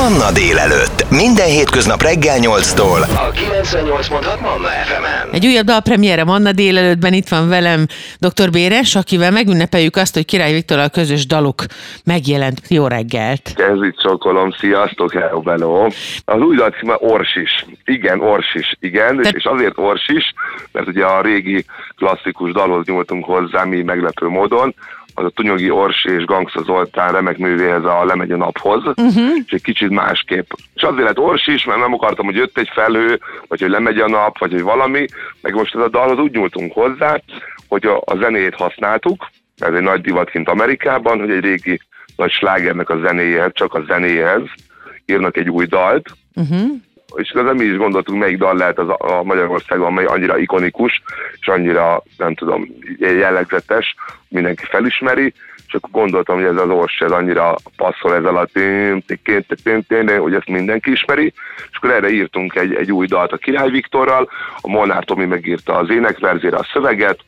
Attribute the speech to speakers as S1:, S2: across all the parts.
S1: Manna délelőtt. Minden hétköznap reggel 8-tól. A 98.6 Manna FM-en.
S2: Egy újabb dalpremiére Manna délelőttben itt van velem dr. Béres, akivel megünnepeljük azt, hogy Király Viktor a közös daluk megjelent. Jó reggelt!
S3: Kezdít csokolom, sziasztok, hello, hello. Az új dal címe Orsis. Igen, Orsis, igen,
S2: Te-
S3: és azért Orsis, mert ugye a régi klasszikus dalhoz nyúltunk hozzá, mi meglepő módon, az a Tunyogi Orsi és Gangsta Zoltán remek művéhez a Lemegy a naphoz, uh-huh. és egy kicsit másképp. És azért lett Orsi is, mert nem akartam, hogy jött egy felhő, vagy hogy lemegy a nap, vagy hogy valami, meg most ez a dalhoz úgy nyúltunk hozzá, hogy a, a zenét használtuk, ez egy nagy divat kint Amerikában, hogy egy régi nagy slágernek a zenéjéhez, csak a zenéhez írnak egy új dalt,
S2: Uh-huh.
S3: És igazán mi is gondoltunk, melyik dal lehet az a, Magyarországon, amely annyira ikonikus, és annyira, nem tudom, jellegzetes, mindenki felismeri, és akkor gondoltam, hogy ez az ors, ez annyira passzol ezzel a tém, hogy ezt mindenki ismeri, és akkor erre írtunk egy, egy új dalt a Király Viktorral, a Molnár Tomi megírta az énekverzére a szöveget,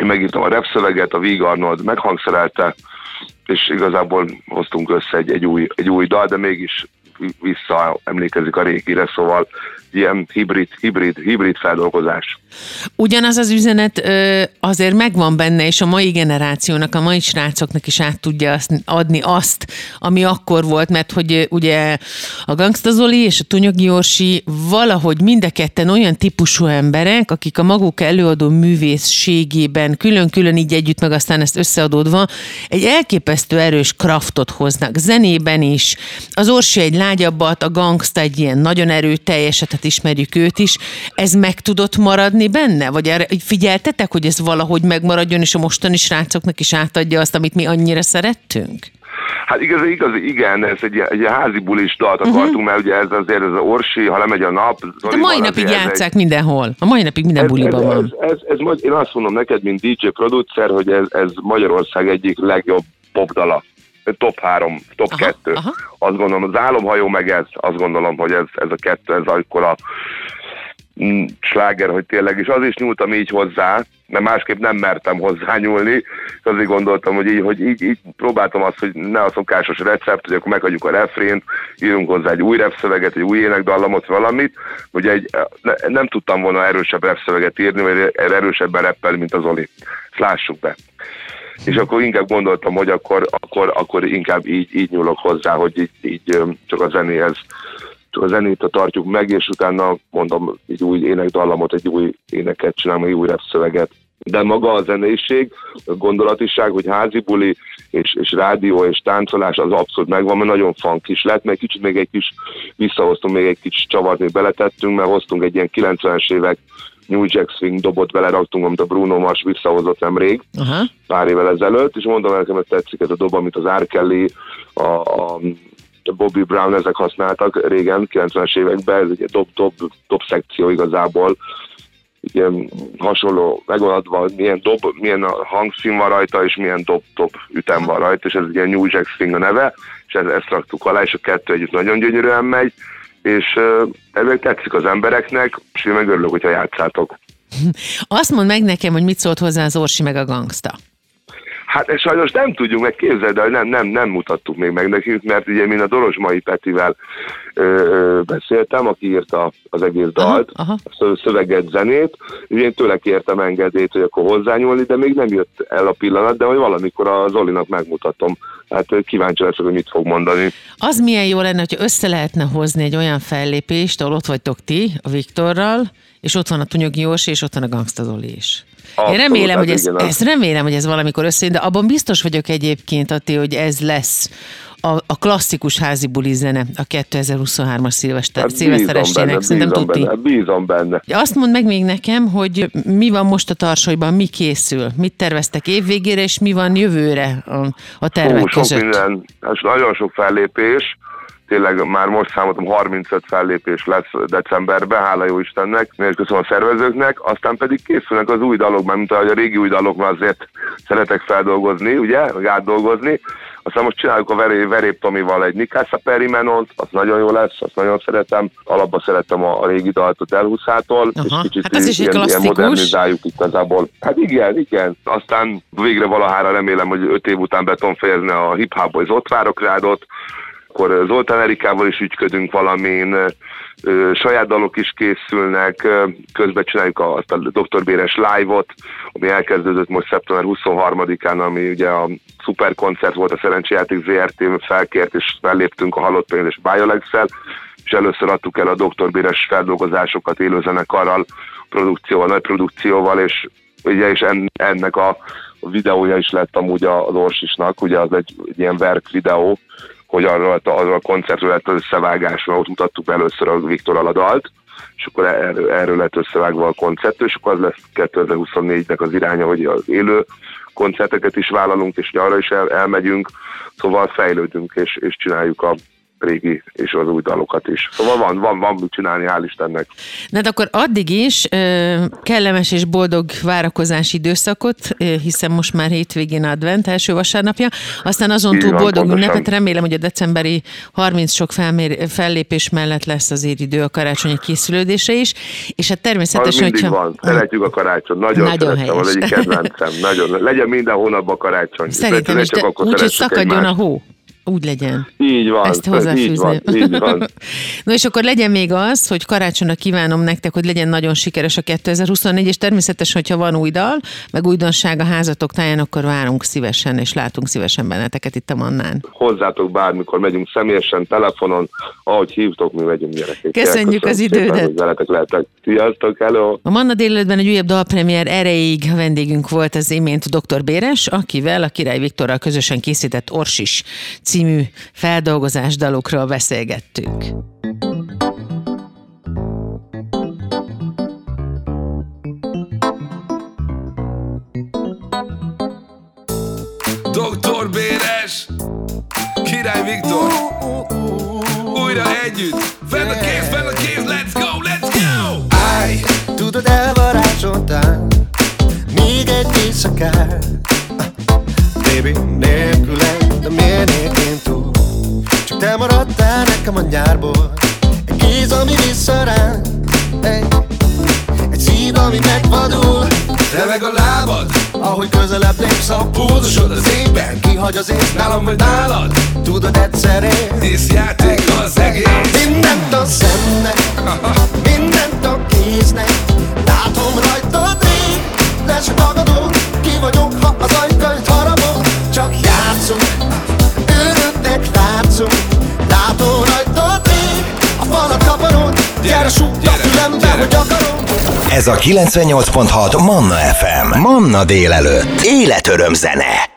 S3: én megírtam a rap szöveget, a Vig Arnold meghangszerelte, és igazából hoztunk össze egy, egy, új, egy új dal, de mégis vissza emlékezik a régire, szóval ilyen hibrid, hibrid, hibrid feldolgozás.
S2: Ugyanaz az üzenet ö, azért megvan benne, és a mai generációnak, a mai srácoknak is át tudja azt, adni azt, ami akkor volt, mert hogy ugye a Gangsta Zoli és a Tunyogi Orsi valahogy mind a ketten olyan típusú emberek, akik a maguk előadó művészségében külön-külön így együtt, meg aztán ezt összeadódva, egy elképesztő erős kraftot hoznak, zenében is. Az Orsi egy lágyabbat, a Gangsta egy ilyen nagyon erőteljeset, hát ismerjük őt is. Ez meg tudott maradni benne? Vagy erre figyeltetek, hogy ez valahogy megmaradjon, és a mostani srácoknak is átadja azt, amit mi annyira szerettünk?
S3: Hát igaz, igaz, igen, ez egy, egy házi bulis dalt akartunk, uh-huh. mert ugye ez azért ez a Orsi, ha lemegy a nap.
S2: De
S3: Zolival
S2: mai napig
S3: azért ez
S2: játszák mindenhol. A mai napig minden
S3: ez,
S2: buliban
S3: ez,
S2: van.
S3: Ez, ez, ez, magy- én azt mondom neked, mint DJ producer, hogy ez, ez Magyarország egyik legjobb popdala. Top 3, top
S2: Aha,
S3: 2.
S2: aha.
S3: Azt gondolom, az álomhajó meg ez, azt gondolom, hogy ez, ez a kettő, ez akkor a mm, sláger, hogy tényleg, és az is nyúltam így hozzá, mert másképp nem mertem hozzá nyúlni, és azért gondoltam, hogy így, hogy így, így próbáltam azt, hogy ne a szokásos recept, hogy akkor meghagyjuk a refrént, írunk hozzá egy új repszöveget, egy új énekdallamot, valamit, ugye egy, ne, nem tudtam volna erősebb repszöveget írni, vagy erősebben reppel, mint az Oli. Ezt lássuk be. És akkor inkább gondoltam, hogy akkor, akkor, akkor inkább így, így nyúlok hozzá, hogy így, így csak a zenéhez csak a zenét tartjuk meg, és utána mondom, egy új énekdallamot, egy új éneket csinálom, egy új repszöveget. De maga a zenéség, a gondolatiság, hogy házi buli és, és rádió és táncolás az abszolút megvan, mert nagyon funkis lett, mert kicsit még egy kis visszahoztunk, még egy kis csavart még beletettünk, mert hoztunk egy ilyen 90-es évek New Jack Swing dobot beleraktunk, amit a Bruno Mars visszahozott nemrég
S2: Aha.
S3: pár évvel ezelőtt, és mondom nekem, hogy tetszik ez a dob, amit az R. Kelly, a, a Bobby Brown ezek használtak régen, 90-es években, ez egy dob-dob dob szekció igazából, ilyen hasonló megoldva, milyen dob, milyen hangszín van rajta, és milyen dob-dob ütem van rajta, és ez egy ilyen New Jack Swing a neve, és ezt, ezt raktuk alá, és a kettő együtt nagyon gyönyörűen megy, és uh, ez tetszik az embereknek, és én meg örülök, hogyha játszátok.
S2: Azt mondd meg nekem, hogy mit szólt hozzá az Orsi meg a Gangsta.
S3: Hát ezt sajnos nem tudjuk, meg képzeld, de nem, nem, nem mutattuk még meg nekünk, mert ugye én a Dorosmai Petivel ö, ö, beszéltem, aki írta az egész dalt,
S2: aha.
S3: a szöveget, zenét, és én tőle kértem engedélyt, hogy akkor hozzányúlni, de még nem jött el a pillanat, de hogy valamikor a Zolinak megmutatom. Hát kíváncsi leszek, hogy mit fog mondani.
S2: Az milyen jó lenne, hogyha össze lehetne hozni egy olyan fellépést, ahol ott vagytok ti, a Viktorral, és ott van a Tunyogi Orsi, és ott van a Gangsta Zoli is. Én
S3: Abszolút,
S2: remélem,
S3: hát
S2: hogy ez,
S3: az-
S2: ez remélem, hogy ez valamikor összejön, de abban biztos vagyok egyébként, Ati, hogy ez lesz a, a klasszikus házi buli zene a 2023-as szilvester,
S3: Hát
S2: szilveszterestének. Szerintem tuti.
S3: benne, bízom benne.
S2: Azt mondd meg még nekem, hogy mi van most a tarsolyban, mi készül, mit terveztek évvégére, és mi van jövőre a, a tervek
S3: Hú, sok
S2: között.
S3: minden, nagyon sok fellépés, tényleg már most számoltam 35 fellépés lesz decemberben, hála jó Istennek, még köszönöm a szervezőknek, aztán pedig készülnek az új dalok, mert mint ahogy a régi új dalokban azért szeretek feldolgozni, ugye, meg átdolgozni, aztán most csináljuk a veré, Verép Tomival egy Nikásza Perimenont, az nagyon jó lesz, azt nagyon szeretem. Alapban szeretem a, a régi dalt a Delhuszától,
S2: Aha,
S3: és kicsit
S2: hát ez is egy
S3: ilyen, ilyen
S2: klasszikus.
S3: modernizáljuk igazából. Hát igen, igen. Aztán végre valahára remélem, hogy öt év után beton fejezne a Hip Hop Boys ott várok rádot, Akkor Zoltán Erikával is ügyködünk valamin, saját dalok is készülnek, közben csináljuk azt a Dr. Béres live-ot, ami elkezdődött most szeptember 23-án, ami ugye a szuperkoncert volt a Szerencséjáték ZRT, felkért és felléptünk a Halott Pénz és biolex és először adtuk el a Dr. Béres feldolgozásokat élőzenekarral, produkcióval, nagy produkcióval, és ugye és ennek a videója is lett amúgy az Orsisnak, ugye az egy, egy ilyen verk videó, hogy arra, arra a koncertről lett az összevágás, mert ott mutattuk először a Viktor Aladalt, és akkor erről, erről lett összevágva a koncert, és akkor az lesz 2024-nek az iránya, hogy az élő koncerteket is vállalunk, és arra is el, elmegyünk, szóval fejlődünk, és, és csináljuk a régi és az új dalokat is. Szóval van, van, van mit csinálni, hál' Istennek.
S2: Na de akkor addig is ö, kellemes és boldog várakozási időszakot, hiszen most már hétvégén advent, első vasárnapja, aztán azon túl van, boldog pontosan. ünnepet, remélem, hogy a decemberi 30 sok felmér, fellépés mellett lesz azért idő a karácsonyi készülődése is, és hát természetesen,
S3: hogyha... van, szeretjük a karácsony, nagyon, nagyon szeretem, az egyik kedvencem, nagyon, legyen minden hónapban karácsony.
S2: Szerintem is, úgyhogy szakadjon a hó. Úgy legyen.
S3: Így van.
S2: Ezt hozzáfűzni. Így van, így van. no és akkor legyen még az, hogy karácsonyra kívánom nektek, hogy legyen nagyon sikeres a 2024, és természetesen, hogyha van új dal, meg újdonság a házatok táján, akkor várunk szívesen, és látunk szívesen benneteket itt a Mannán.
S3: Hozzátok bármikor megyünk személyesen, telefonon, ahogy hívtok, mi megyünk gyerekek.
S2: Köszönjük az idődet.
S3: Szépen, lehetek. Sziasztok, hello!
S2: A Manna délelőttben egy újabb dalpremier erejéig vendégünk volt az imént dr. Béres, akivel a Király Viktorral közösen készített Orsis című feldolgozás dalokról beszélgettünk.
S4: Doktor Béres, Király Viktor, újra együtt, fenn a kéz, fenn a kéz, let's go, let's go!
S5: Állj, tudod elvarázsoltál, nekem a nyárból. Egy kéz, ami vissza rám Egy, egy szív, ami megvadul.
S4: Meg a lábad.
S5: Ahogy közelebb lépsz a
S4: pulzusod az égben.
S5: Kihagy az ész
S4: nálam vagy nálad.
S5: Tudod egyszer én
S4: játék az egész.
S5: Mindent a szemnek. Mindent a kéznek. Látom rajtad rég Lesz tagadó Ki vagyok, ha az ajkait harabok Csak játszunk. Öröknek látszunk Gyere súgj a fülembe, hogy akarom.
S1: Ez a 98.6 Manna FM Manna délelőtt. Életöröm zene